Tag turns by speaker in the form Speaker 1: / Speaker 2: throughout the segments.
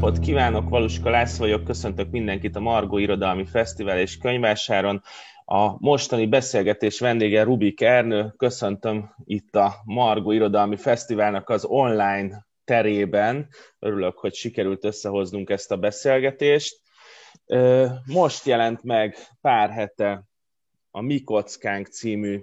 Speaker 1: napot kívánok, Valuska László vagyok, köszöntök mindenkit a Margó Irodalmi Fesztivál és Könyvásáron. A mostani beszélgetés vendége Rubik Ernő, köszöntöm itt a Margó Irodalmi Fesztiválnak az online terében. Örülök, hogy sikerült összehoznunk ezt a beszélgetést. Most jelent meg pár hete a Mi Kockánk című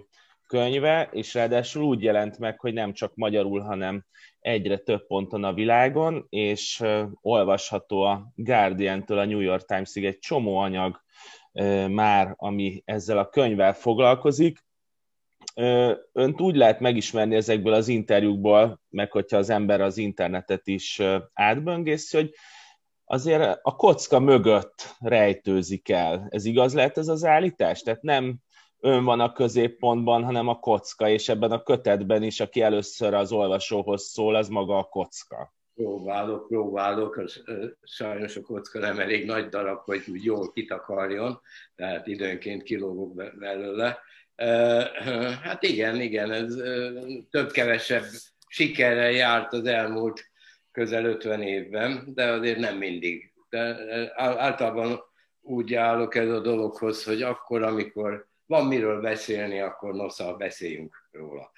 Speaker 1: könyve, és ráadásul úgy jelent meg, hogy nem csak magyarul, hanem egyre több ponton a világon, és olvasható a Guardian-től a New York Times-ig egy csomó anyag már, ami ezzel a könyvvel foglalkozik. Önt úgy lehet megismerni ezekből az interjúkból, meg hogyha az ember az internetet is átböngészi, hogy azért a kocka mögött rejtőzik el. Ez igaz lehet ez az állítás? Tehát nem ön van a középpontban, hanem a kocka, és ebben a kötetben is, aki először az olvasóhoz szól, az maga a kocka.
Speaker 2: Próbálok, próbálok, sajnos a kocka nem elég nagy darab, hogy úgy jól kitakarjon, tehát időnként kilógok belőle. Hát igen, igen, ez több-kevesebb sikerrel járt az elmúlt közel 50 évben, de azért nem mindig. De általában úgy állok ez a dologhoz, hogy akkor, amikor van miről beszélni, akkor nosza, beszéljünk róla.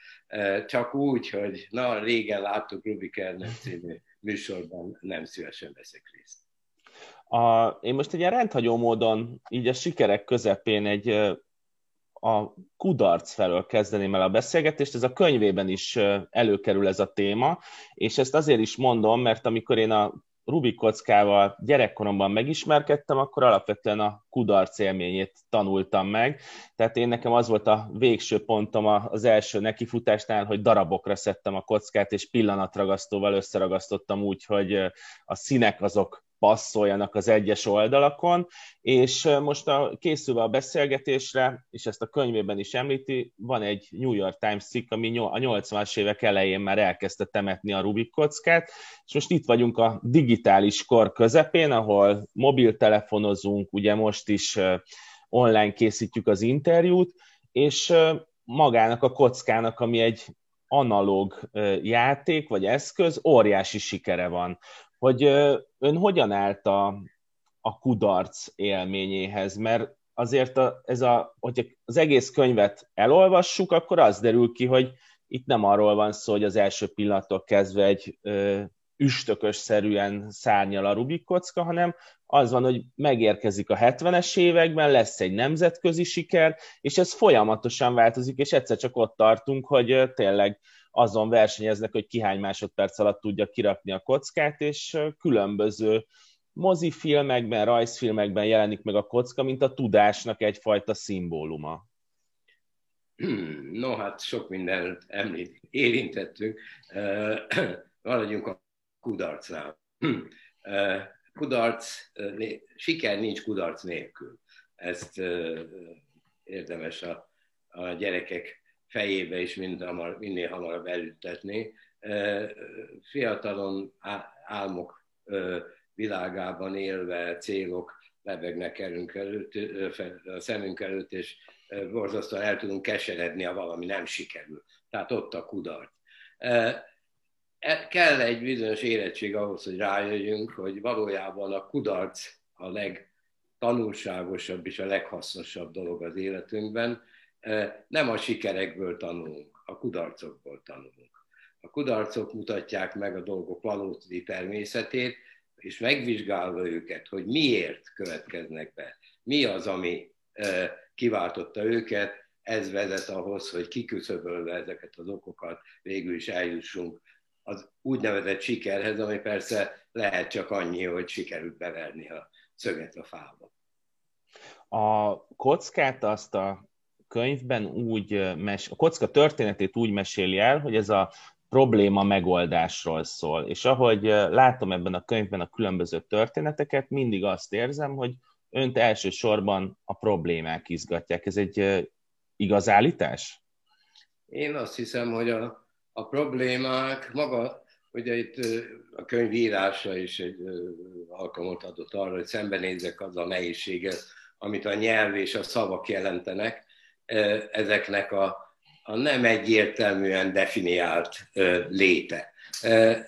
Speaker 2: Csak úgy, hogy na, régen láttuk Rubik Ernest című műsorban, nem szívesen veszek részt.
Speaker 1: A, én most egy ilyen rendhagyó módon, így a sikerek közepén egy a kudarc felől kezdeném el a beszélgetést, ez a könyvében is előkerül ez a téma, és ezt azért is mondom, mert amikor én a Rubik kockával gyerekkoromban megismerkedtem, akkor alapvetően a kudarc élményét tanultam meg. Tehát én nekem az volt a végső pontom az első nekifutásnál, hogy darabokra szedtem a kockát, és pillanatragasztóval összeragasztottam úgy, hogy a színek azok passzoljanak az egyes oldalakon, és most a, készülve a beszélgetésre, és ezt a könyvében is említi, van egy New York Times cikk, ami a 80-as évek elején már elkezdte temetni a Rubik kockát, és most itt vagyunk a digitális kor közepén, ahol mobiltelefonozunk, ugye most is online készítjük az interjút, és magának a kockának, ami egy analóg játék vagy eszköz, óriási sikere van hogy ön hogyan állt a, a kudarc élményéhez, mert azért a, ez a, hogyha az egész könyvet elolvassuk, akkor az derül ki, hogy itt nem arról van szó, hogy az első pillanattól kezdve egy üstökös-szerűen szárnyal a Rubik kocka, hanem az van, hogy megérkezik a 70-es években, lesz egy nemzetközi siker, és ez folyamatosan változik, és egyszer csak ott tartunk, hogy tényleg azon versenyeznek, hogy ki hány másodperc alatt tudja kirakni a kockát, és különböző mozifilmekben, rajzfilmekben jelenik meg a kocka, mint a tudásnak egyfajta szimbóluma.
Speaker 2: No, hát sok mindent említ, érintettünk. Maradjunk kudarcnál. Kudarc, siker nincs kudarc nélkül. Ezt érdemes a, a gyerekek fejébe is mind hamar, minél hamarabb elüttetni. Fiatalon álmok világában élve célok lebegnek előnk előtt, a szemünk előtt, és borzasztóan el tudunk keseredni, ha valami nem sikerül. Tehát ott a kudarc. E, kell egy bizonyos érettség ahhoz, hogy rájöjjünk, hogy valójában a kudarc a legtanulságosabb és a leghasznosabb dolog az életünkben, nem a sikerekből tanulunk, a kudarcokból tanulunk. A kudarcok mutatják meg a dolgok valódi természetét, és megvizsgálva őket, hogy miért következnek be, mi az, ami kiváltotta őket, ez vezet ahhoz, hogy kiküszöbölve ezeket az okokat végül is eljussunk az úgynevezett sikerhez, ami persze lehet csak annyi, hogy sikerült beverni a szöget a fába.
Speaker 1: A kockát azt a könyvben úgy, mes, a kocka történetét úgy meséli el, hogy ez a probléma megoldásról szól. És ahogy látom ebben a könyvben a különböző történeteket, mindig azt érzem, hogy önt elsősorban a problémák izgatják. Ez egy igaz állítás?
Speaker 2: Én azt hiszem, hogy a, a problémák maga, ugye itt a könyv írása is egy alkalmat adott arra, hogy szembenézzek az a nehézséggel, amit a nyelv és a szavak jelentenek, ezeknek a, a nem egyértelműen definiált léte.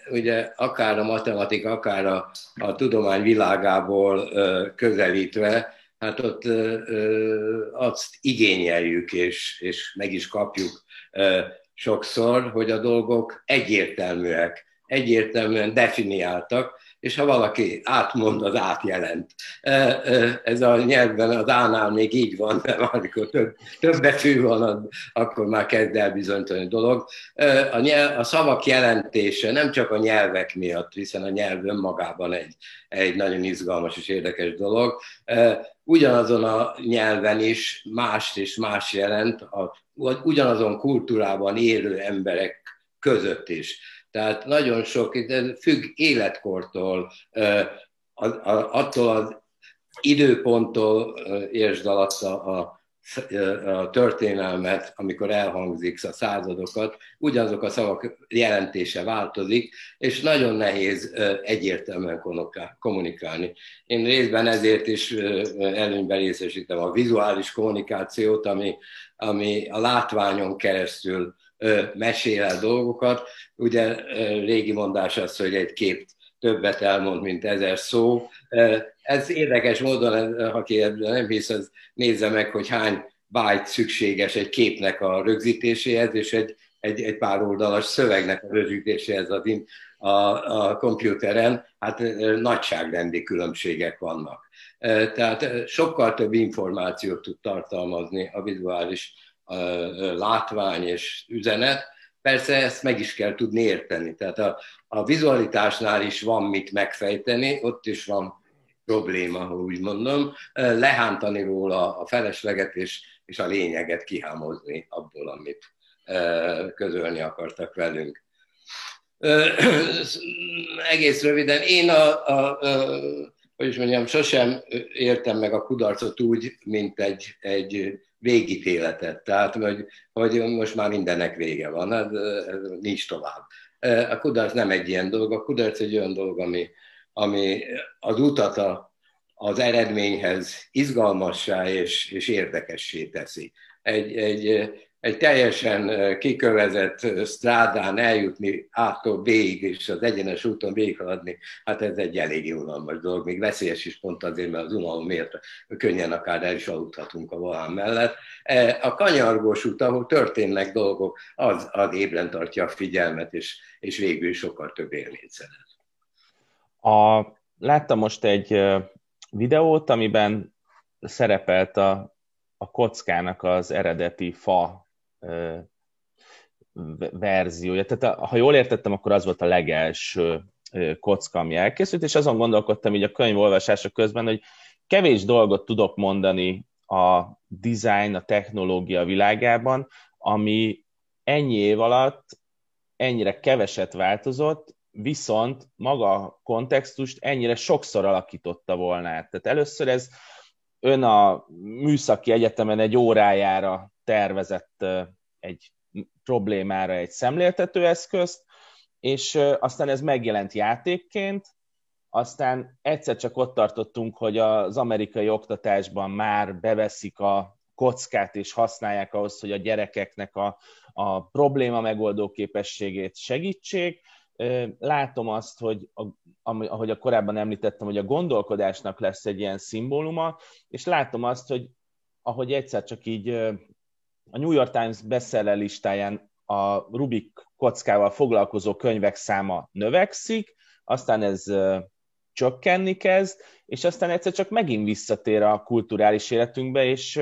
Speaker 2: Ugye akár a matematika, akár a, a tudomány világából közelítve, hát ott azt igényeljük, és, és meg is kapjuk sokszor, hogy a dolgok egyértelműek, egyértelműen definiáltak, és ha valaki átmond, az átjelent. Ez a nyelvben az ánál még így van, de amikor több, több betű van, akkor már kezd el bizonyítani a dolog. A, nyelv, a szavak jelentése nem csak a nyelvek miatt, hiszen a nyelv önmagában egy, egy nagyon izgalmas és érdekes dolog, ugyanazon a nyelven is más és más jelent, a, ugyanazon kultúrában élő emberek között is. Tehát nagyon sok, függ életkortól, attól az időponttól értsd alatt a, a, történelmet, amikor elhangzik a századokat, ugyanazok a szavak jelentése változik, és nagyon nehéz egyértelműen kommunikálni. Én részben ezért is előnyben részesítem a vizuális kommunikációt, ami, ami a látványon keresztül mesél el dolgokat. Ugye régi mondás az, hogy egy kép többet elmond, mint ezer szó. Ez érdekes módon, aki nem hisz, az nézze meg, hogy hány byte szükséges egy képnek a rögzítéséhez, és egy, egy, egy pár oldalas szövegnek a rögzítéséhez a, a, a komputeren, hát nagyságrendi különbségek vannak. Tehát sokkal több információt tud tartalmazni a vizuális látvány és üzenet, persze ezt meg is kell tudni érteni. Tehát a, a vizualitásnál is van mit megfejteni, ott is van probléma, ha úgy mondom, lehántani róla a felesleget és, és a lényeget kihámozni abból, amit közölni akartak velünk. Egész röviden, én a, a, a hogy is mondjam, sosem értem meg a kudarcot úgy, mint egy, egy végítéletet, tehát hogy, hogy most már mindennek vége van, ez, ez nincs tovább. A kudarc nem egy ilyen dolog, a kudarc egy olyan dolog, ami, ami az utat a, az eredményhez izgalmassá és, és érdekessé teszi. Egy, egy, egy teljesen kikövezett strádán eljutni ától B-ig, és az egyenes úton végighaladni, hát ez egy elég unalmas dolog, még veszélyes is pont azért, mert az unalom miért könnyen akár el is aludhatunk a volán mellett. E, a kanyargós út, ahol történnek dolgok, az, az ébren tartja a figyelmet, és, és végül sokkal több élményt szeret.
Speaker 1: A, láttam most egy videót, amiben szerepelt a, a kockának az eredeti fa verziója. Tehát ha jól értettem, akkor az volt a legelső kocka, ami elkészült, és azon gondolkodtam így a könyv olvasása közben, hogy kevés dolgot tudok mondani a design, a technológia világában, ami ennyi év alatt ennyire keveset változott, viszont maga a kontextust ennyire sokszor alakította volna át. Tehát először ez ön a műszaki egyetemen egy órájára tervezett egy problémára egy szemléltetőeszközt, és aztán ez megjelent játékként, aztán egyszer csak ott tartottunk, hogy az amerikai oktatásban már beveszik a kockát és használják ahhoz, hogy a gyerekeknek a, a probléma megoldó képességét segítsék. Látom azt, hogy a, ahogy a korábban említettem, hogy a gondolkodásnak lesz egy ilyen szimbóluma, és látom azt, hogy ahogy egyszer csak így a New York Times bestseller listáján a Rubik kockával foglalkozó könyvek száma növekszik, aztán ez csökkenni kezd, és aztán egyszer csak megint visszatér a kulturális életünkbe, és,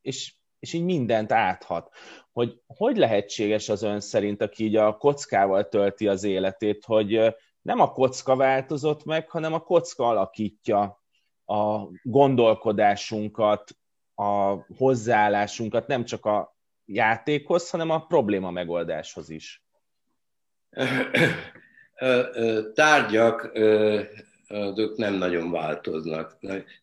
Speaker 1: és, és így mindent áthat. Hogy hogy lehetséges az ön szerint, aki így a kockával tölti az életét, hogy nem a kocka változott meg, hanem a kocka alakítja a gondolkodásunkat, a hozzáállásunkat nem csak a játékhoz, hanem a probléma megoldáshoz is.
Speaker 2: Tárgyak azok nem nagyon változnak.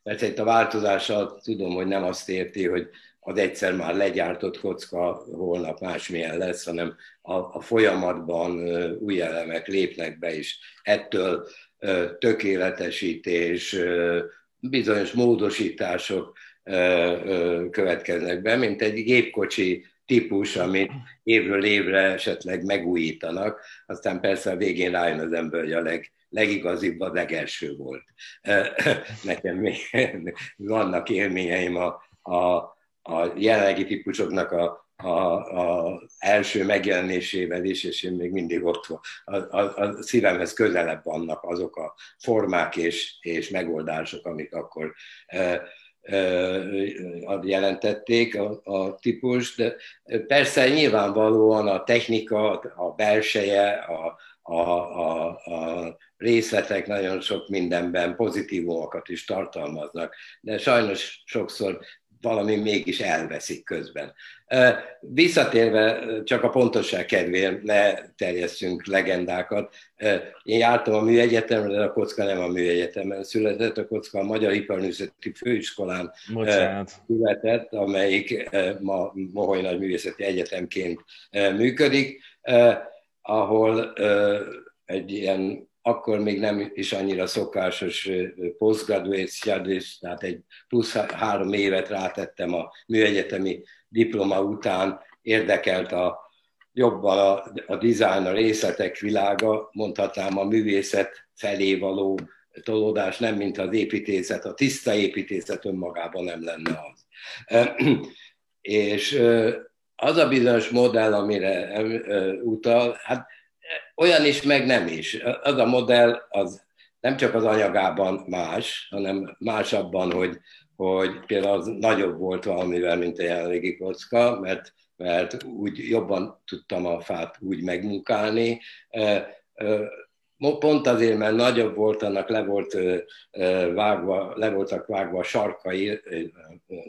Speaker 2: Mert itt a változással tudom, hogy nem azt érti, hogy az egyszer már legyártott kocka holnap másmilyen lesz, hanem a, a folyamatban új elemek lépnek be, és ettől tökéletesítés, bizonyos módosítások következnek be, mint egy gépkocsi típus, amit évről évre esetleg megújítanak, aztán persze a végén rájön az ember, hogy a leg, legigazibb a legelső volt. Nekem még vannak élményeim a, a, a jelenlegi típusoknak a a, a első megjelenésével is, és én még mindig ott van. A, a, a szívemhez közelebb vannak azok a formák és, és megoldások, amik akkor e, jelentették a, a típus, de persze nyilvánvalóan a technika, a belseje, a, a, a, a részletek nagyon sok mindenben pozitívumokat is tartalmaznak, de sajnos sokszor valami mégis elveszik közben. Visszatérve csak a pontosság kedvéért, ne terjesszünk legendákat. Én jártam a műegyetemre, de a kocka nem a műegyetemen született, a kocka a Magyar Iparművészeti Főiskolán Bocsánat. született, amelyik ma Moholy Nagy Művészeti Egyetemként működik, ahol egy ilyen akkor még nem is annyira szokásos postgraduate tehát egy plusz három évet rátettem a műegyetemi diploma után, érdekelt a, jobban a, a design, a részletek világa, mondhatnám a művészet felé való tolódás, nem mint az építészet, a tiszta építészet önmagában nem lenne az. És az a bizonyos modell, amire utal, hát olyan is, meg nem is. Az a modell az nem csak az anyagában más, hanem más abban, hogy, hogy például az nagyobb volt valamivel, mint a jelenlegi kocka, mert, mert úgy jobban tudtam a fát úgy megmunkálni. Pont azért, mert nagyobb volt, annak le, volt vágva, le voltak vágva a sarkai,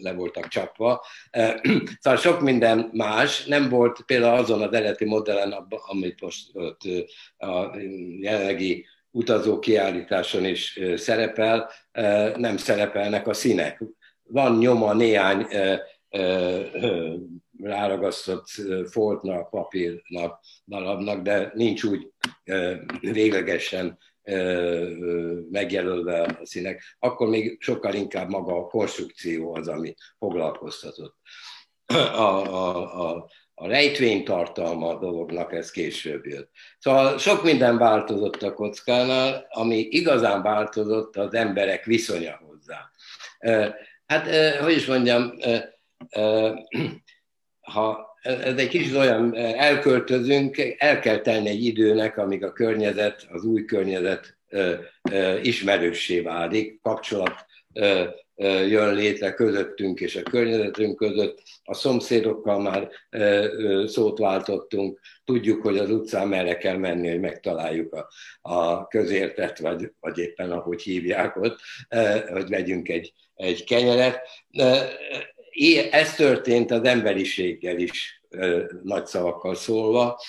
Speaker 2: le voltak csapva. Szóval sok minden más, nem volt például azon az eredeti modellen, amit most a jelenlegi utazó is szerepel, nem szerepelnek a színek. Van nyoma néhány ráragasztott foltnak, papírnak, darabnak, de nincs úgy véglegesen megjelölve a színek, akkor még sokkal inkább maga a konstrukció az, ami foglalkoztatott. A, a, a, a rejtvénytartalma a dolognak ez később jött. Szóval sok minden változott a kockánál, ami igazán változott az emberek viszonya hozzá. Hát, hogy is mondjam, ha ez egy kicsit olyan, elköltözünk, el kell tenni egy időnek, amíg a környezet, az új környezet ismerőssé válik, kapcsolat jön létre közöttünk és a környezetünk között. A szomszédokkal már szót váltottunk, tudjuk, hogy az utcán merre kell menni, hogy megtaláljuk a, a közértet, vagy, vagy éppen ahogy hívják ott, hogy vegyünk egy, egy kenyeret ez történt az emberiséggel is nagy szavakkal szólva.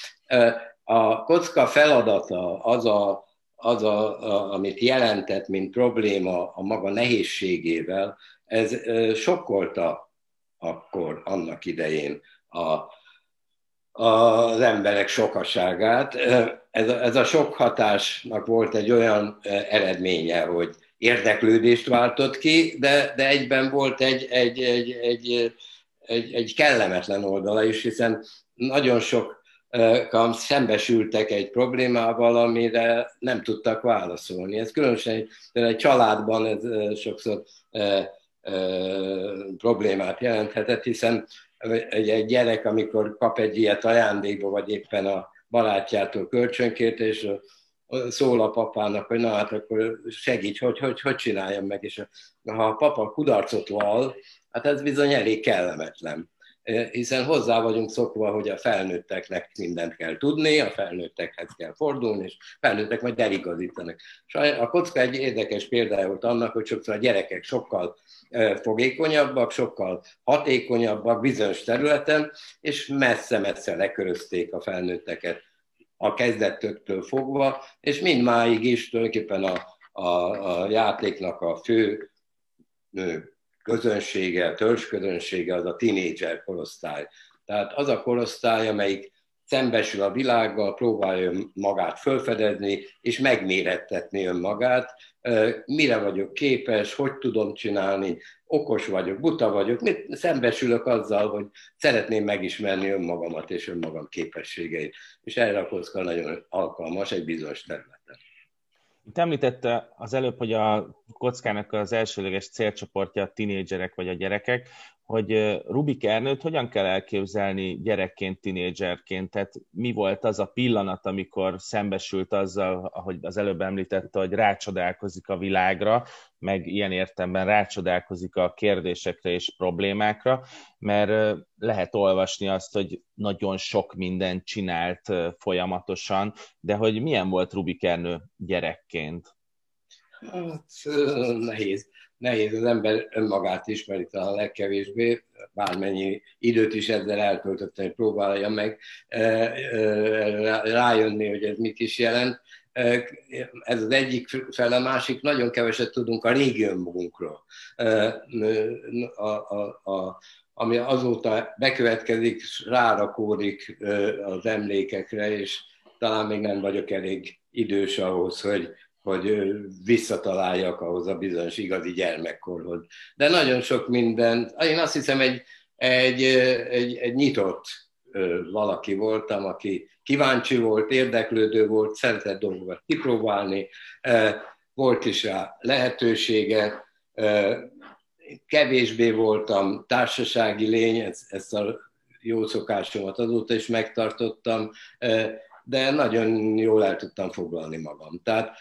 Speaker 2: A kocka feladata az, a, az a, a, amit jelentett, mint probléma a maga nehézségével, ez sokkolta akkor, annak idején a, az emberek sokaságát. Ez ez a sok hatásnak volt egy olyan eredménye, hogy érdeklődést váltott ki, de, de egyben volt egy, egy, egy, egy, egy, egy kellemetlen oldala is, hiszen nagyon sok szembesültek egy problémával, amire nem tudtak válaszolni. Ez különösen egy családban ez sokszor problémát jelenthetett, hiszen egy, egy gyerek, amikor kap egy ilyet ajándékba, vagy éppen a barátjától kölcsönkért, és szól a papának, hogy na hát akkor segíts, hogy hogy, hogy csináljam meg, és ha a papa kudarcot val, hát ez bizony elég kellemetlen hiszen hozzá vagyunk szokva, hogy a felnőtteknek mindent kell tudni, a felnőttekhez kell fordulni, és felnőttek majd eligazítanak. A kocka egy érdekes példája volt annak, hogy sokszor a gyerekek sokkal fogékonyabbak, sokkal hatékonyabbak bizonyos területen, és messze-messze lekörözték a felnőtteket a kezdettől fogva, és mind máig is tulajdonképpen a, a, a játéknak a fő közönsége, törzsközönsége az a tinédzser korosztály. Tehát az a korosztály, amelyik szembesül a világgal, próbálja magát felfedezni, és megmérettetni önmagát, mire vagyok képes, hogy tudom csinálni, okos vagyok, buta vagyok, mit, szembesülök azzal, hogy szeretném megismerni önmagamat és önmagam képességeit. És erre a kocka nagyon alkalmas egy bizonyos területen.
Speaker 1: Itt említette az előbb, hogy a kockának az elsőleges célcsoportja a tinédzserek vagy a gyerekek hogy Rubik Ernőt hogyan kell elképzelni gyerekként, tinédzserként, tehát mi volt az a pillanat, amikor szembesült azzal, ahogy az előbb említette, hogy rácsodálkozik a világra, meg ilyen értemben rácsodálkozik a kérdésekre és problémákra, mert lehet olvasni azt, hogy nagyon sok mindent csinált folyamatosan, de hogy milyen volt Rubik Ernő gyerekként?
Speaker 2: Hát, nehéz nehéz, az ember önmagát ismeri talán legkevésbé, bármennyi időt is ezzel eltöltöttem, hogy próbálja meg rájönni, hogy ez mit is jelent. Ez az egyik fel, a másik, nagyon keveset tudunk a régi önmagunkról. A, a, a, ami azóta bekövetkezik, rárakódik az emlékekre, és talán még nem vagyok elég idős ahhoz, hogy, hogy visszataláljak ahhoz a bizonyos igazi gyermekkorhoz. De nagyon sok minden, én azt hiszem egy, egy, egy, egy nyitott valaki voltam, aki kíváncsi volt, érdeklődő volt, szeretett dolgokat kipróbálni, volt is rá lehetősége, kevésbé voltam társasági lény, ezt a jó szokásomat azóta is megtartottam, de nagyon jól el tudtam foglalni magam. Tehát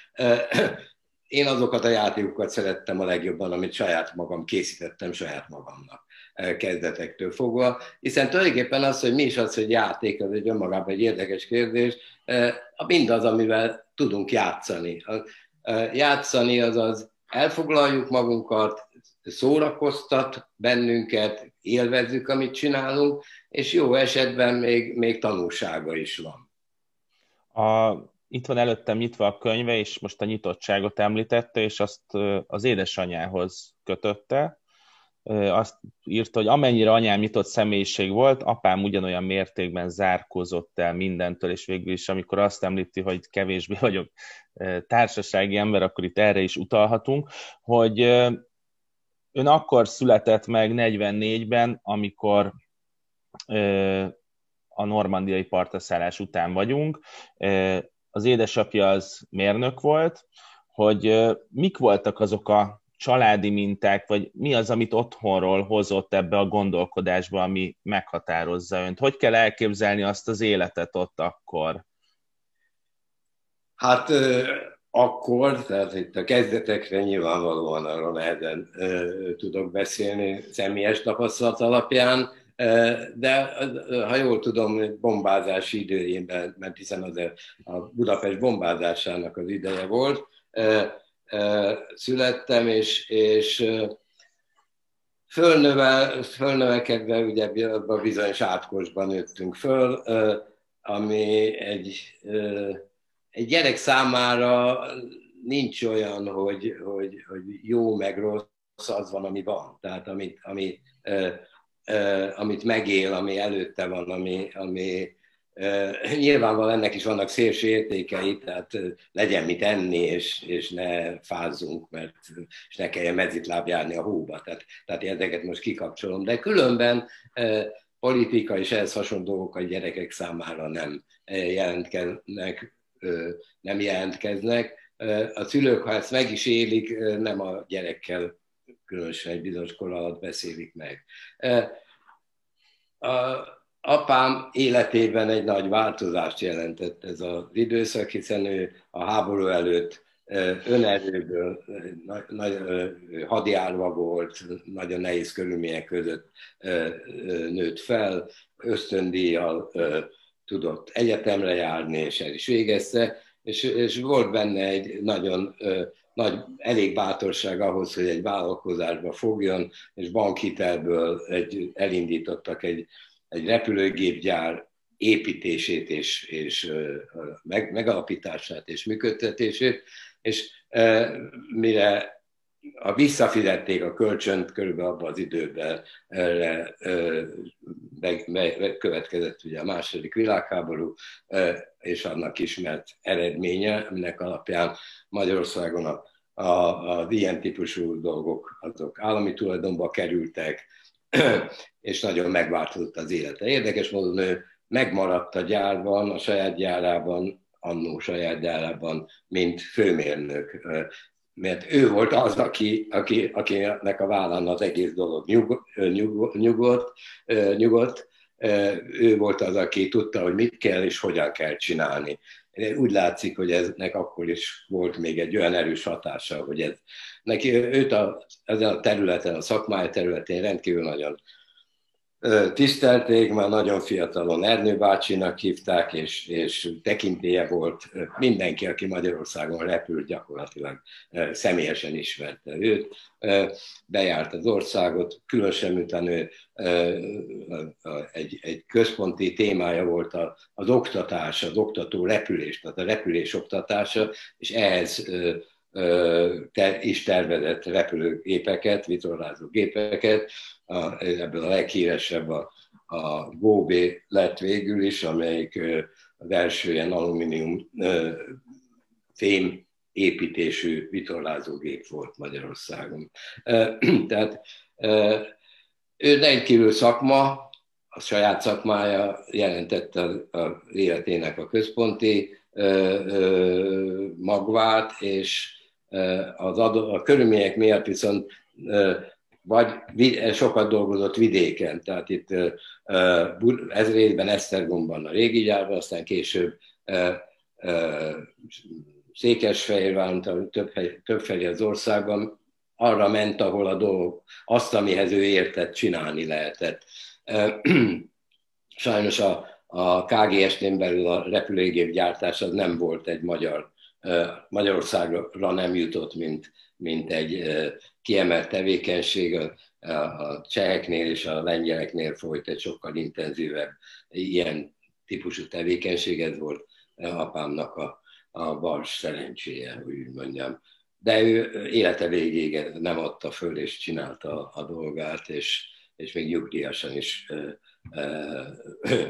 Speaker 2: én azokat a játékokat szerettem a legjobban, amit saját magam készítettem saját magamnak kezdetektől fogva, hiszen tulajdonképpen az, hogy mi is az, hogy játék, az egy önmagában egy érdekes kérdés, mindaz, amivel tudunk játszani. Játszani az az elfoglaljuk magunkat, szórakoztat bennünket, élvezzük, amit csinálunk, és jó esetben még, még tanulsága is van.
Speaker 1: A, itt van előttem nyitva a könyve, és most a nyitottságot említette, és azt az édesanyához kötötte. Azt írta, hogy amennyire anyám nyitott személyiség volt, apám ugyanolyan mértékben zárkózott el mindentől, és végül is, amikor azt említi, hogy kevésbé vagyok társasági ember, akkor itt erre is utalhatunk, hogy ön akkor született meg 44-ben, amikor a normandiai partaszállás után vagyunk. Az édesapja az mérnök volt, hogy mik voltak azok a családi minták, vagy mi az, amit otthonról hozott ebbe a gondolkodásba, ami meghatározza önt? Hogy kell elképzelni azt az életet ott akkor?
Speaker 2: Hát akkor, tehát itt a kezdetekre nyilvánvalóan arról nehezen tudok beszélni személyes tapasztalat alapján, de ha jól tudom, bombázási időjében, mert hiszen az a Budapest bombázásának az ideje volt, születtem, és, és fölnövel, fölnövekedve ugye a bizonyos átkosban nőttünk föl, ami egy, egy gyerek számára nincs olyan, hogy, hogy, hogy jó meg rossz, az van, ami van. Tehát amit, ami, amit megél, ami előtte van, ami, ami nyilvánvalóan ennek is vannak szélső értékei, tehát legyen mit enni, és, és ne fázzunk, mert, és ne kelljen mezitláb járni a hóba. Tehát, tehát ezeket most kikapcsolom. De különben politika és ehhez hasonló dolgok a gyerekek számára nem jelentkeznek, nem jelentkeznek. A szülők, ha ezt meg is élik, nem a gyerekkel különösen egy bizonyos kor alatt beszélik meg. A apám életében egy nagy változást jelentett ez az időszak, hiszen ő a háború előtt önerőből nagy, hadjárva volt, nagyon nehéz körülmények között nőtt fel, ösztöndíjjal tudott egyetemre járni, és el is végezte, és, és volt benne egy nagyon nagy, elég bátorság ahhoz, hogy egy vállalkozásba fogjon, és bankhitelből egy, elindítottak egy, egy repülőgépgyár építését és, és meg, megalapítását és működtetését, és mire a visszafizették a kölcsönt körülbelül abban az időben erre, be, be, következett ugye a második világháború, és annak ismert eredménye, aminek alapján Magyarországon a, a, az ilyen típusú dolgok azok állami tulajdonba kerültek, és nagyon megváltozott az élete. Érdekes módon ő megmaradt a gyárban, a saját gyárában, annó saját gyárában, mint főmérnök mert ő volt az, aki, aki, akinek a vállán az egész dolog nyug, nyug, nyugodt, nyugodt, ő volt az, aki tudta, hogy mit kell és hogyan kell csinálni. Úgy látszik, hogy eznek akkor is volt még egy olyan erős hatása, hogy ez, neki őt a, ezen a területen, a szakmai területén rendkívül nagyon tisztelték, már nagyon fiatalon Ernő bácsinak hívták, és, és tekintélye volt mindenki, aki Magyarországon repült, gyakorlatilag személyesen ismerte őt. Bejárt az országot, különösen miután ő egy, egy központi témája volt az oktatás, az oktató repülés, tehát a repülés oktatása, és ehhez te, is tervezett repülőgépeket, vitorlázó gépeket, a, ebből a leghíresebb a, a GOB lett végül is, amelyik az első ilyen alumínium fém építésű vitorlázógép volt Magyarországon. Tehát ő rendkívül szakma, a saját szakmája jelentette az életének a központi magvát, és az adó, a körülmények miatt viszont vagy sokat dolgozott vidéken, tehát itt ez részben Esztergomban a régi gyárban, aztán később Székesfehérváron, több, több felé az országban, arra ment, ahol a dolog, azt, amihez ő értett, csinálni lehetett. Sajnos a, a KGST-n belül a repülőgép gyártás az nem volt egy magyar, Magyarországra nem jutott, mint, mint egy kiemelt tevékenység. A, cseheknél és a lengyeleknél folyt egy sokkal intenzívebb ilyen típusú tevékenység, ez volt apámnak a, a vars szerencséje, úgy mondjam. De ő élete végéig nem adta föl, és csinálta a dolgát, és, és még nyugdíjasan is e, e,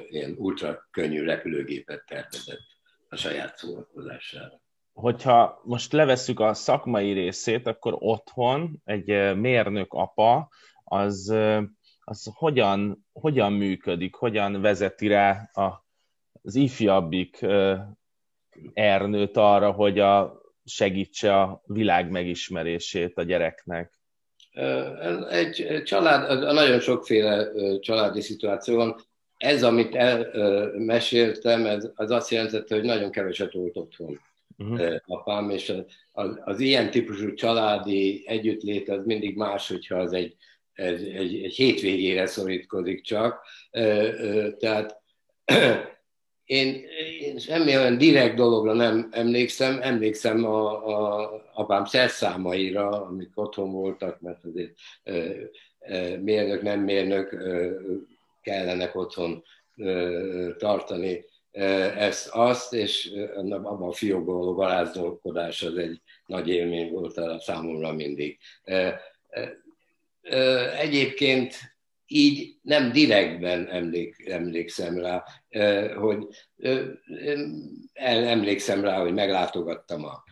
Speaker 2: ilyen ultra könnyű repülőgépet tervezett a saját szórakozására
Speaker 1: hogyha most levesszük a szakmai részét, akkor otthon egy mérnök apa, az, az hogyan, hogyan működik, hogyan vezeti rá a, az ifjabbik Ernőt arra, hogy a, segítse a világ megismerését a gyereknek?
Speaker 2: Egy család, nagyon sokféle családi szituáció van. Ez, amit elmeséltem, ez, az azt jelentette, hogy nagyon keveset volt otthon uh-huh. apám, és az, az, az ilyen típusú családi együttlét az mindig más, hogyha az egy, egy, egy, egy hétvégére szorítkozik csak. Tehát én, én semmi olyan direkt dologra nem emlékszem, emlékszem a, a apám szerszámaira, amik otthon voltak, mert azért mérnök, nem mérnök kellenek otthon tartani ezt, azt, és abban a fiókban való garázdolkodás az egy nagy élmény volt a számomra mindig. Egyébként így nem direktben emlék, emlékszem rá, hogy emlékszem rá, hogy meglátogattam a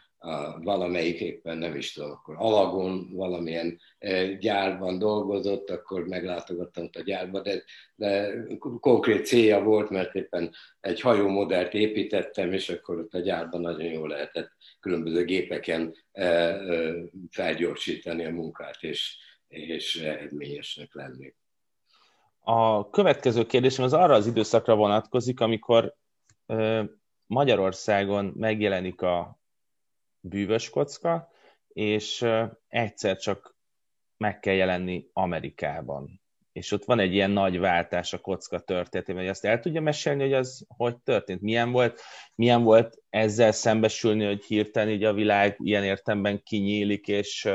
Speaker 2: valamelyik éppen nem is tudom, akkor Alagon valamilyen e, gyárban dolgozott, akkor meglátogattam a gyárba, de, de konkrét célja volt, mert éppen egy hajómodellt építettem, és akkor ott a gyárban nagyon jól lehetett különböző gépeken e, e, felgyorsítani a munkát, és, és eredményesnek lenni.
Speaker 1: A következő kérdésem az arra az időszakra vonatkozik, amikor Magyarországon megjelenik a bűvös kocka, és egyszer csak meg kell jelenni Amerikában. És ott van egy ilyen nagy váltás a kocka történetében, hogy azt el tudja mesélni, hogy az hogy történt, milyen volt, milyen volt ezzel szembesülni, hogy hirtelen így a világ ilyen értemben kinyílik, és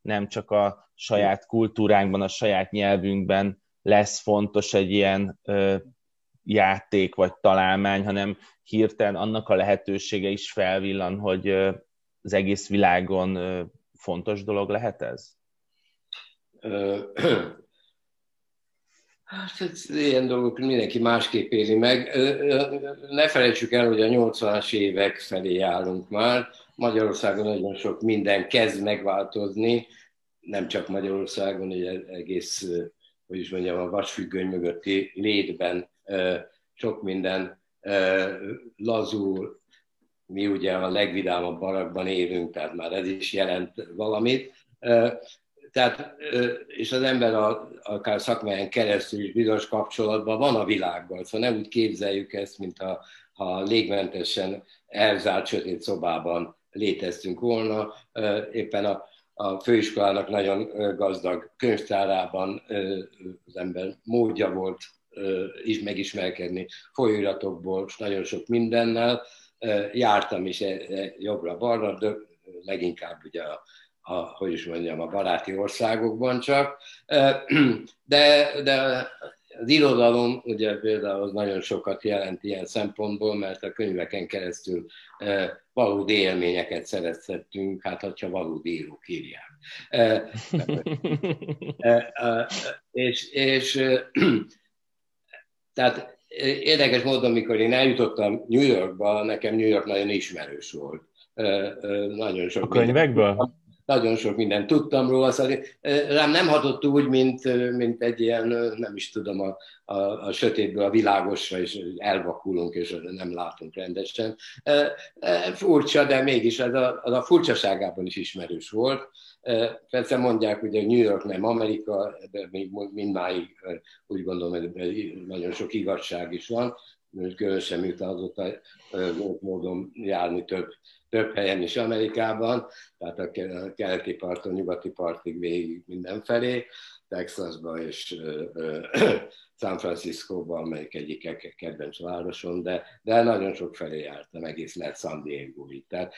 Speaker 1: nem csak a saját kultúránkban, a saját nyelvünkben lesz fontos egy ilyen ö, játék vagy találmány, hanem hirtelen annak a lehetősége is felvillan, hogy az egész világon fontos dolog lehet ez?
Speaker 2: Hát ez ilyen dolgok mindenki másképp éli meg. Ne felejtsük el, hogy a 80-as évek felé állunk már. Magyarországon nagyon sok minden kezd megváltozni, nem csak Magyarországon, ugye egész, hogy is mondjam, a vasfüggöny mögötti létben sok minden lazul, mi ugye a legvidámabb barakban élünk, tehát már ez is jelent valamit. Tehát, és az ember a, akár szakmáján keresztül is bizonyos kapcsolatban van a világgal, szóval nem úgy képzeljük ezt, mint a, ha légmentesen elzárt sötét szobában léteztünk volna. Éppen a, a főiskolának nagyon gazdag könyvtárában az ember módja volt is megismerkedni folyóiratokból, és nagyon sok mindennel. Jártam is e, e, jobbra-balra, de leginkább ugye a, a, hogy is mondjam, a baráti országokban csak. De, de az irodalom ugye például az nagyon sokat jelent ilyen szempontból, mert a könyveken keresztül valódi élményeket szerezhettünk, hát hogyha valódi írók írják. és, és tehát érdekes módon, amikor én eljutottam New Yorkba, nekem New York nagyon ismerős volt.
Speaker 1: Nagyon sok a könyvekből? Minden,
Speaker 2: nagyon sok mindent tudtam róla, szóval rám nem hatott úgy, mint, mint egy ilyen, nem is tudom, a, a, a sötétből a világosra, és elvakulunk, és nem látunk rendesen. Furcsa, de mégis az a, az a furcsaságában is ismerős volt. Persze mondják, hogy New York nem Amerika, de még mindmáig úgy gondolom, hogy nagyon sok igazság is van, különösen miután azóta volt módon járni több több helyen is Amerikában, tehát a keleti parton, nyugati partig végig mindenfelé, Texasba és San Franciscóba, amelyik egyik kedvenc városon, de, de nagyon sok felé jártam, egész lehet San diego Tehát,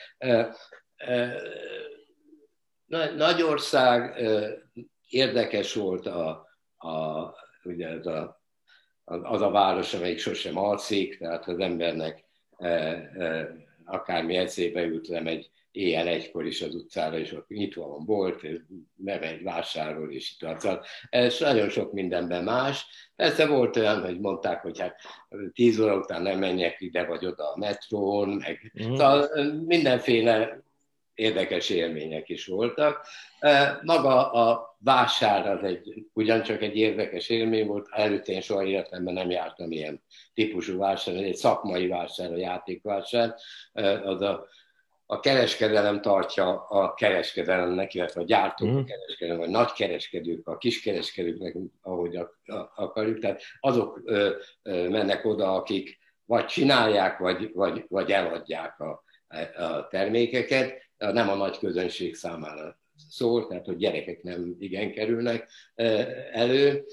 Speaker 2: nagy ország, e, érdekes volt a, a, ugye ez a, az a város, amelyik sosem alszik, tehát az embernek e, e, akármi eszébe jut, nem egy éjjel egykor is az utcára, és ott nyitva van bolt, nem egy vásárol, és itt van. Ez nagyon sok mindenben más. Persze volt olyan, hogy mondták, hogy hát tíz óra után nem menjek ide vagy oda a metrón, meg mm. szóval mindenféle érdekes élmények is voltak. Maga a vásár az egy, ugyancsak egy érdekes élmény volt, előtte én soha életemben nem jártam ilyen típusú vásár, egy szakmai vásár, a játékvásár, az a, a kereskedelem tartja a kereskedelemnek, illetve a gyártók mm. a kereskedelem, vagy nagy kereskedők, a kiskereskedőknek, ahogy akarjuk. Tehát azok ö, ö, mennek oda, akik vagy csinálják, vagy, vagy, vagy eladják a, a termékeket, nem a nagy közönség számára szól, tehát hogy gyerekek nem igen kerülnek elő.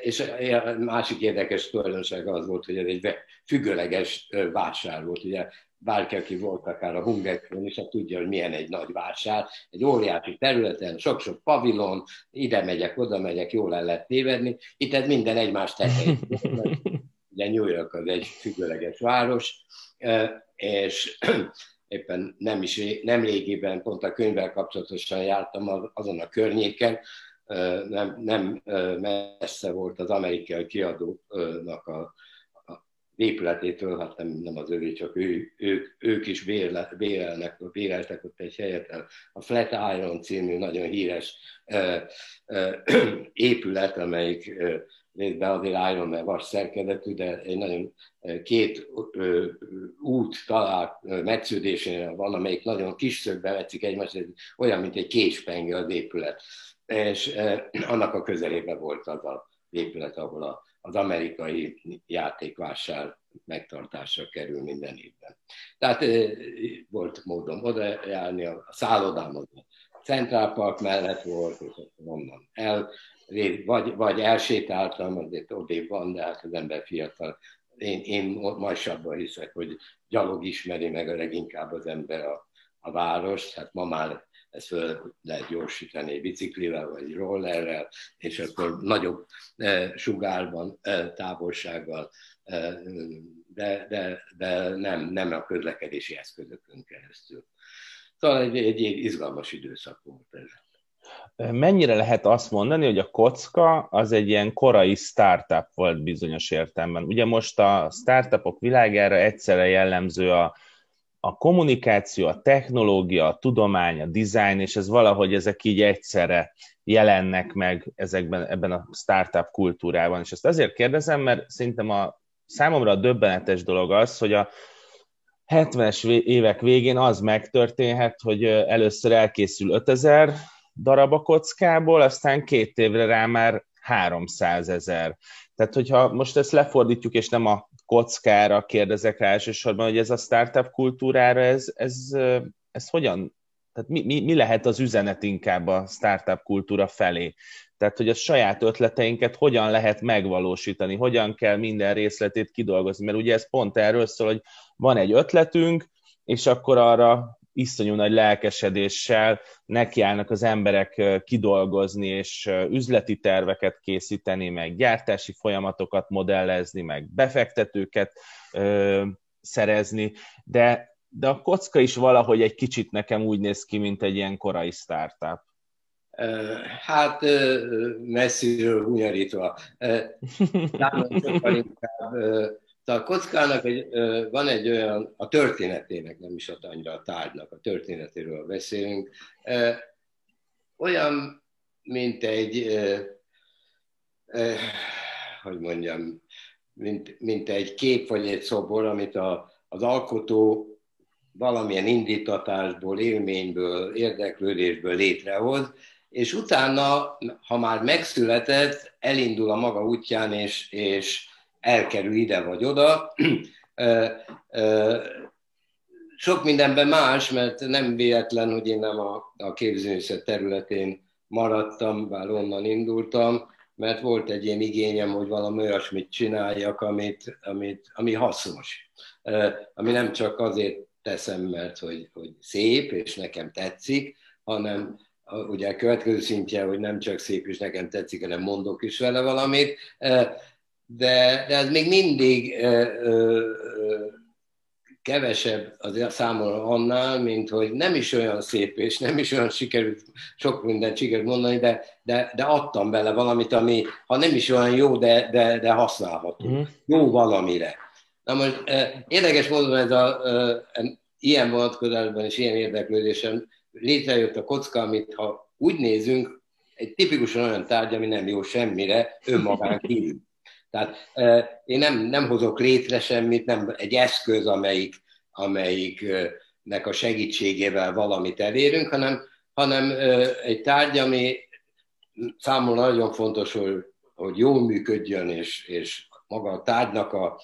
Speaker 2: És a másik érdekes tulajdonság az volt, hogy ez egy függőleges vásár volt. Ugye bárki, aki volt akár a Hungerkön is, tudja, hogy milyen egy nagy vásár. Egy óriási területen, sok-sok pavilon, ide megyek, oda megyek, jól el lehet tévedni. Itt ez minden egymást tetején. Ugye New York az egy függőleges város, és éppen nem is nem régében, pont a könyvvel kapcsolatosan jártam azon a környéken, nem, nem messze volt az amerikai kiadónak a, a épületétől, hát nem, nem az ő, csak ő, ők, ők is bérle, bérelnek, béreltek ott egy helyet, a Flatiron című nagyon híres épület, amelyik részben azért álljon, mert vas szerkezetű, de egy nagyon két út talál metsződésén van, amelyik nagyon kis szögbe vetszik egymást, olyan, mint egy késpenge az épület. És annak a közelében volt az a épület, ahol a, az amerikai játékvásár megtartásra kerül minden évben. Tehát volt módom oda járni, a szállodám az Central Park mellett volt, és onnan el vagy, vagy elsétáltam, azért odébb van, de hát az ember fiatal. Én, én majsabban hiszek, hogy gyalog ismeri meg a leginkább az ember a, a várost. Hát ma már ezt föl lehet gyorsítani biciklivel vagy rollerrel, és akkor nagyobb e, sugárban, e, távolsággal, e, de, de, de nem, nem a közlekedési eszközökön keresztül. Szóval egy, egy, egy izgalmas időszak volt ez.
Speaker 1: Mennyire lehet azt mondani, hogy a kocka az egy ilyen korai startup volt bizonyos értelemben? Ugye most a startupok világára egyszerre jellemző a, a kommunikáció, a technológia, a tudomány, a design, és ez valahogy ezek így egyszerre jelennek meg ezekben, ebben a startup kultúrában. És ezt azért kérdezem, mert szerintem a számomra a döbbenetes dolog az, hogy a 70-es évek végén az megtörténhet, hogy először elkészül 5000 darab a kockából, aztán két évre rá már 300 ezer. Tehát, hogyha most ezt lefordítjuk, és nem a kockára kérdezek rá elsősorban, hogy ez a startup kultúrára, ez, ez, ez hogyan, tehát mi, mi, mi lehet az üzenet inkább a startup kultúra felé? Tehát, hogy a saját ötleteinket hogyan lehet megvalósítani, hogyan kell minden részletét kidolgozni, mert ugye ez pont erről szól, hogy van egy ötletünk, és akkor arra iszonyú nagy lelkesedéssel nekiállnak az emberek kidolgozni, és üzleti terveket készíteni, meg gyártási folyamatokat modellezni, meg befektetőket ö, szerezni, de, de a kocka is valahogy egy kicsit nekem úgy néz ki, mint egy ilyen korai startup.
Speaker 2: Hát messziről hunyarítva. sokkal inkább tehát a kockának egy, van egy olyan, a történetének, nem is a annyira a tárgynak, a történetéről beszélünk, olyan, mint egy, hogy mondjam, mint, mint egy kép vagy egy szobor, amit a, az alkotó valamilyen indítatásból, élményből, érdeklődésből létrehoz, és utána, ha már megszületett, elindul a maga útján, és, és elkerül ide vagy oda. Sok mindenben más, mert nem véletlen, hogy én nem a, a képzőművészet területén maradtam, bár onnan indultam, mert volt egy ilyen igényem, hogy valami olyasmit csináljak, amit, amit, ami hasznos. Ami nem csak azért teszem, mert hogy, hogy szép, és nekem tetszik, hanem ugye a következő szintje, hogy nem csak szép, és nekem tetszik, hanem mondok is vele valamit de, de ez még mindig ö, ö, kevesebb az számomra annál, mint hogy nem is olyan szép, és nem is olyan sikerült, sok mindent sikerült mondani, de, de, de adtam bele valamit, ami ha nem is olyan jó, de, de, de használható. Mm. Jó valamire. Na most érdekes módon ez a, ilyen vonatkozásban és ilyen érdeklődésem létrejött a kocka, amit ha úgy nézünk, egy tipikusan olyan tárgy, ami nem jó semmire, önmagán kívül. Tehát én nem, nem hozok létre semmit, nem egy eszköz, amelyik, amelyiknek a segítségével valamit elérünk, hanem, hanem egy tárgy, ami számomra nagyon fontos, hogy, hogy jól működjön, és, és maga a tárgynak a,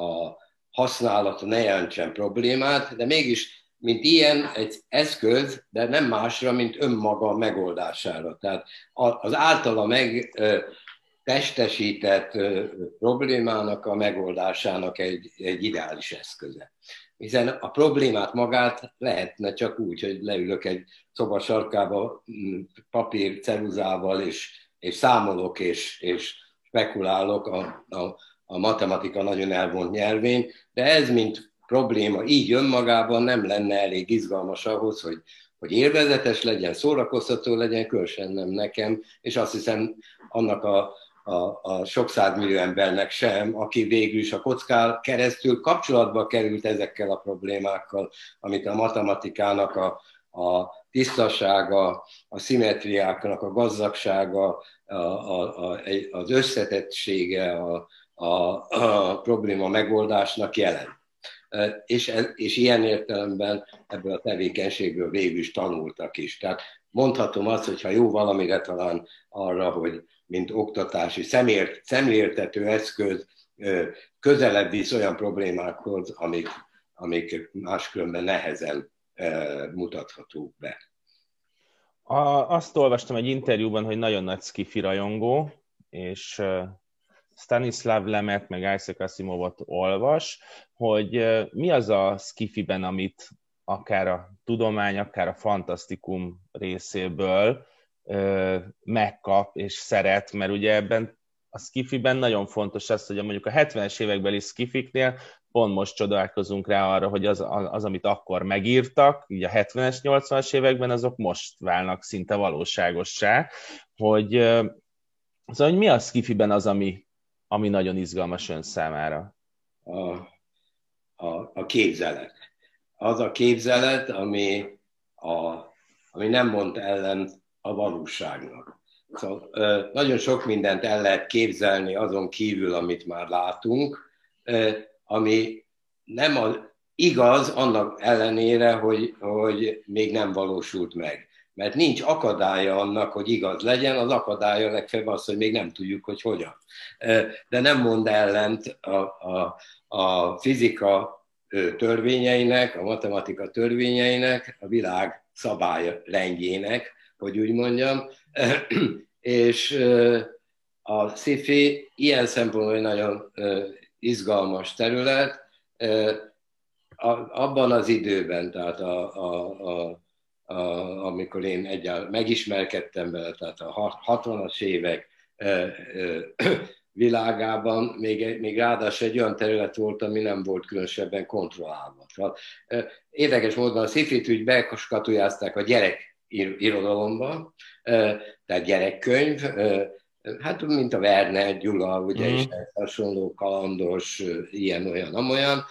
Speaker 2: a használata ne jelentsen problémát, de mégis, mint ilyen, egy eszköz, de nem másra, mint önmaga megoldására. Tehát az általa meg testesített problémának a megoldásának egy, egy ideális eszköze. Hiszen a problémát magát lehetne csak úgy, hogy leülök egy szoba sarkába mm, papír, ceruzával, és, és számolok, és, és spekulálok a, a, a matematika nagyon elvont nyelvén, de ez, mint probléma így önmagában nem lenne elég izgalmas ahhoz, hogy, hogy élvezetes legyen, szórakoztató legyen, különösen nem nekem, és azt hiszem annak a, a, a sok százmillió embernek sem, aki végül is a kockál keresztül kapcsolatba került ezekkel a problémákkal, amit a matematikának a, a tisztasága, a szimetriáknak a gazdagsága, a, a, a, az összetettsége a, a, a probléma megoldásnak jelent. És, és ilyen értelemben ebből a tevékenységből végül is tanultak is. Tehát mondhatom azt, hogy ha jó valamire talán arra, hogy mint oktatási szemért, szemléltető eszköz közelebb visz olyan problémákhoz, amik, amik máskülönben nehezen mutathatók be.
Speaker 1: A, azt olvastam egy interjúban, hogy nagyon nagy skifi rajongó, és Stanislav Lemet, meg Isaac Asimovot olvas, hogy mi az a skifiben, amit akár a tudomány, akár a fantasztikum részéből megkap és szeret, mert ugye ebben a skifiben nagyon fontos az, hogy mondjuk a 70-es évekbeli skifiknél pont most csodálkozunk rá arra, hogy az, az amit akkor megírtak, így a 70-es, 80-as években, azok most válnak szinte valóságossá, hogy, szóval, hogy mi a skifiben az, ami, ami nagyon izgalmas ön számára?
Speaker 2: A, a, a képzelet. Az a képzelet, ami, a, ami nem mond ellen a valóságnak. Szóval nagyon sok mindent el lehet képzelni azon kívül, amit már látunk, ami nem az igaz annak ellenére, hogy, hogy még nem valósult meg. Mert nincs akadálya annak, hogy igaz legyen, az akadálya legfeljebb az, hogy még nem tudjuk, hogy hogyan. De nem mond ellent a, a, a fizika törvényeinek, a matematika törvényeinek, a világ szabály rendjének, hogy úgy mondjam, és a sci ilyen szempontból egy nagyon izgalmas terület. Abban az időben, tehát a, a, a, a, amikor én egyáltalán megismerkedtem vele, tehát a 60-as évek világában még, még ráadásul egy olyan terület volt, ami nem volt különösebben kontrollálva. Szóval, érdekes módon a szifit úgy bekaskatujázták a gyerek irodalomba, tehát gyerekkönyv, hát mint a Werner, Gyula, ugye, mm. és hasonló kalandos, ilyen, olyan, amolyan,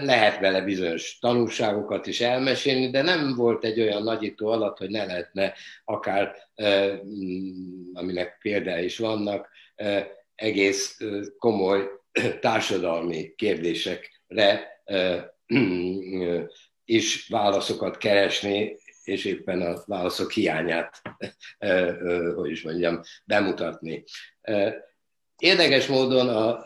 Speaker 2: lehet vele bizonyos tanulságokat is elmesélni, de nem volt egy olyan nagyító alatt, hogy ne lehetne akár, aminek példái is vannak, egész komoly társadalmi kérdésekre is válaszokat keresni, és éppen a válaszok hiányát, hogy is mondjam, bemutatni. Érdekes módon a,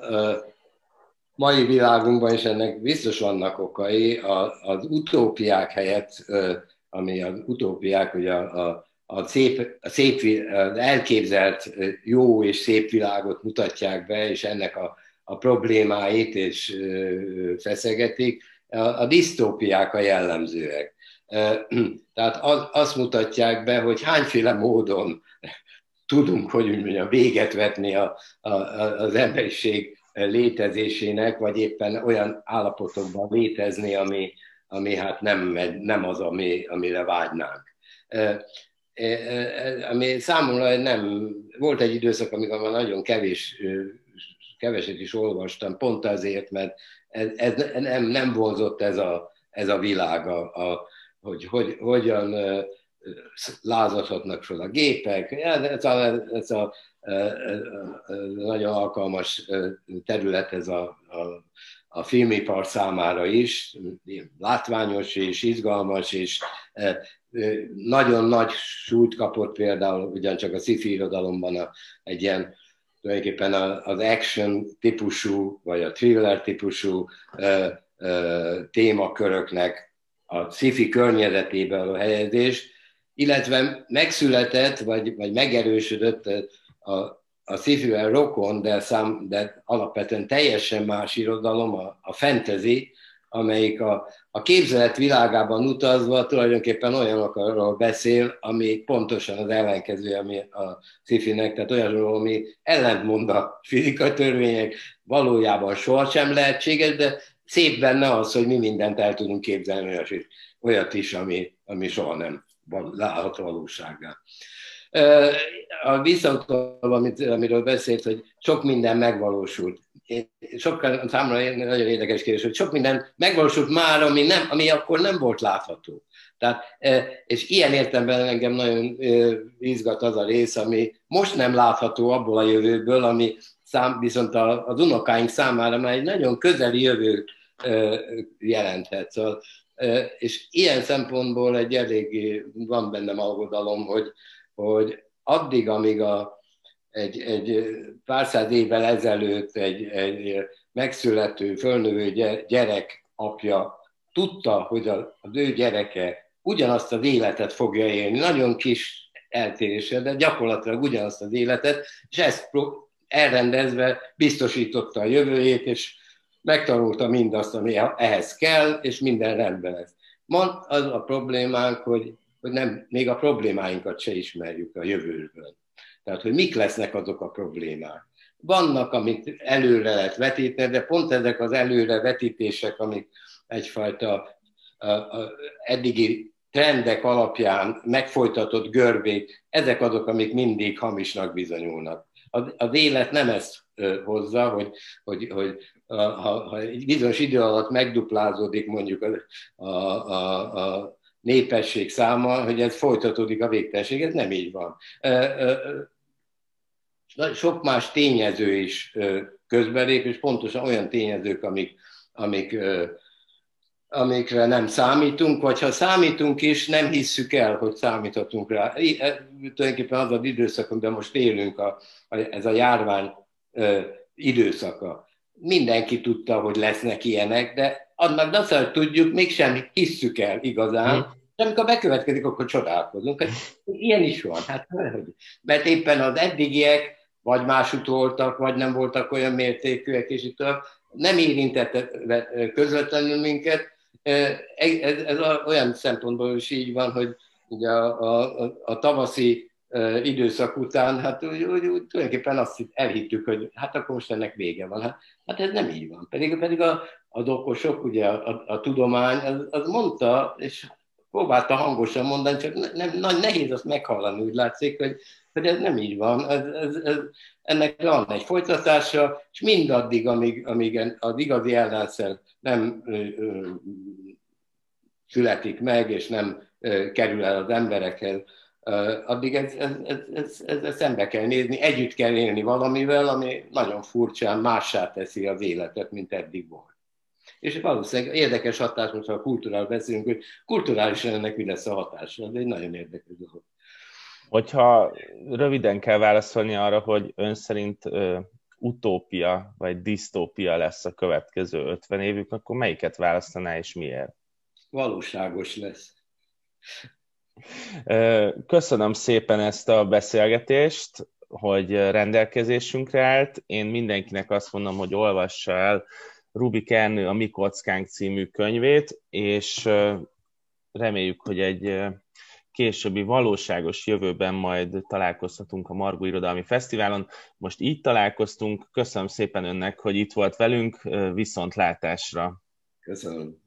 Speaker 2: mai világunkban, és ennek biztos vannak okai, az utópiák helyett, ami az utópiák, ugye a, a, a szép, a szép az elképzelt jó és szép világot mutatják be, és ennek a, a problémáit és feszegetik, a, a disztópiák a jellemzőek. Tehát az, azt mutatják be, hogy hányféle módon tudunk, hogy úgy mondjam, véget vetni a, a, az emberiség létezésének, vagy éppen olyan állapotokban létezni, ami, ami hát nem, nem az, ami, amire vágynánk. Ami számomra nem, volt egy időszak, amikor már nagyon kevés, keveset is olvastam, pont azért, mert ez, ez nem, nem vonzott ez a, ez a világ a, a, hogy, hogy hogyan lázadhatnak fel a gépek. Ez a, ez a, nagyon alkalmas terület ez a, a, a filmipar számára is, látványos és izgalmas, és nagyon nagy súlyt kapott például ugyancsak a sci-fi irodalomban a, egy ilyen tulajdonképpen az action típusú, vagy a thriller típusú témaköröknek a sci környezetében a helyezés, illetve megszületett, vagy, vagy megerősödött a, a sci rokon, de, szám, de alapvetően teljesen más irodalom, a, a fantasy, amelyik a, a képzelet világában utazva tulajdonképpen olyanokról beszél, ami pontosan az ellenkező, ami a sci tehát olyanról, ami ellentmond a fizikai törvények, valójában sohasem lehetséges, de szép benne az, hogy mi mindent el tudunk képzelni olyat is, olyat is ami, ami soha nem láthat valóságá. A visszautalva, amit, amiről beszélt, hogy sok minden megvalósult. Sokkal számomra nagyon érdekes kérdés, hogy sok minden megvalósult már, ami, nem, ami akkor nem volt látható. Tehát, és ilyen értelemben engem nagyon izgat az a rész, ami most nem látható abból a jövőből, ami szám, viszont az unokáink számára már egy nagyon közeli jövő jelenthet. Szóval, és ilyen szempontból egy elég van bennem aggodalom, hogy, hogy addig, amíg a, egy, egy pár száz évvel ezelőtt egy, egy megszülető, fölnövő gyerek apja tudta, hogy az ő gyereke ugyanazt az életet fogja élni, nagyon kis eltérése, de gyakorlatilag ugyanazt az életet, és ezt elrendezve biztosította a jövőjét, és megtanulta mindazt, ami ehhez kell, és minden rendben lesz. Ma az a problémánk, hogy, hogy nem, még a problémáinkat se ismerjük a jövőből. Tehát, hogy mik lesznek azok a problémák. vannak, amit előre lehet vetíteni, de pont ezek az előre vetítések, amik egyfajta a, a, eddigi trendek alapján megfolytatott görbék, ezek azok, amik mindig hamisnak bizonyulnak. Az élet nem ezt hozza, hogy, hogy, hogy ha, ha egy bizonyos idő alatt megduplázódik mondjuk a, a, a, a népesség száma, hogy ez folytatódik a végtelenség, ez nem így van. Sok más tényező is közbelép, és pontosan olyan tényezők, amik, amik amikre nem számítunk, vagy ha számítunk is, nem hisszük el, hogy számíthatunk rá. E, tulajdonképpen az az időszak, amiben most élünk, a, a, ez a járvány időszaka. Mindenki tudta, hogy lesznek ilyenek, de annak hogy tudjuk, mégsem hisszük el igazán, hmm. de amikor bekövetkezik, akkor csodálkozunk. Hát, ilyen is van. Hát, mert éppen az eddigiek vagy másút voltak, vagy nem voltak olyan mértékűek, és itt nem érintett közvetlenül minket, ez, ez olyan szempontból is így van, hogy ugye a, a, a tavaszi időszak után, hát úgy, úgy, úgy tulajdonképpen azt elhittük, hogy hát akkor most ennek vége van. Hát, hát ez nem így van. Pedig, pedig a, a dokosok, ugye a, a, a tudomány, az, az mondta, és próbálta hangosan mondani, csak nem, nagy nehéz azt meghallani, úgy látszik, hogy, hogy ez nem így van. Ez, ez, ez, ennek van egy folytatása, és mindaddig, amíg, amíg az igazi ellenszer nem ö, ö, születik meg, és nem ö, kerül el az emberekhez, addig ez, ez, ez, ez, ez, ez szembe kell nézni, együtt kell élni valamivel, ami nagyon furcsán mássá teszi az életet, mint eddig volt. És valószínűleg érdekes hatás, most ha a kultúrál beszélünk, hogy kulturálisan ennek mi lesz a hatása, de egy nagyon érdekes dolog.
Speaker 1: Hogyha röviden kell válaszolni arra, hogy ön szerint utópia vagy disztópia lesz a következő 50 évük, akkor melyiket választaná és miért?
Speaker 2: Valóságos lesz.
Speaker 1: Köszönöm szépen ezt a beszélgetést, hogy rendelkezésünkre állt. Én mindenkinek azt mondom, hogy olvassa el Rubik Ernő a Mi Kockánk című könyvét, és reméljük, hogy egy későbbi valóságos jövőben majd találkozhatunk a Margó Irodalmi Fesztiválon. Most így találkoztunk. Köszönöm szépen önnek, hogy itt volt velünk. Viszontlátásra.
Speaker 2: Köszönöm.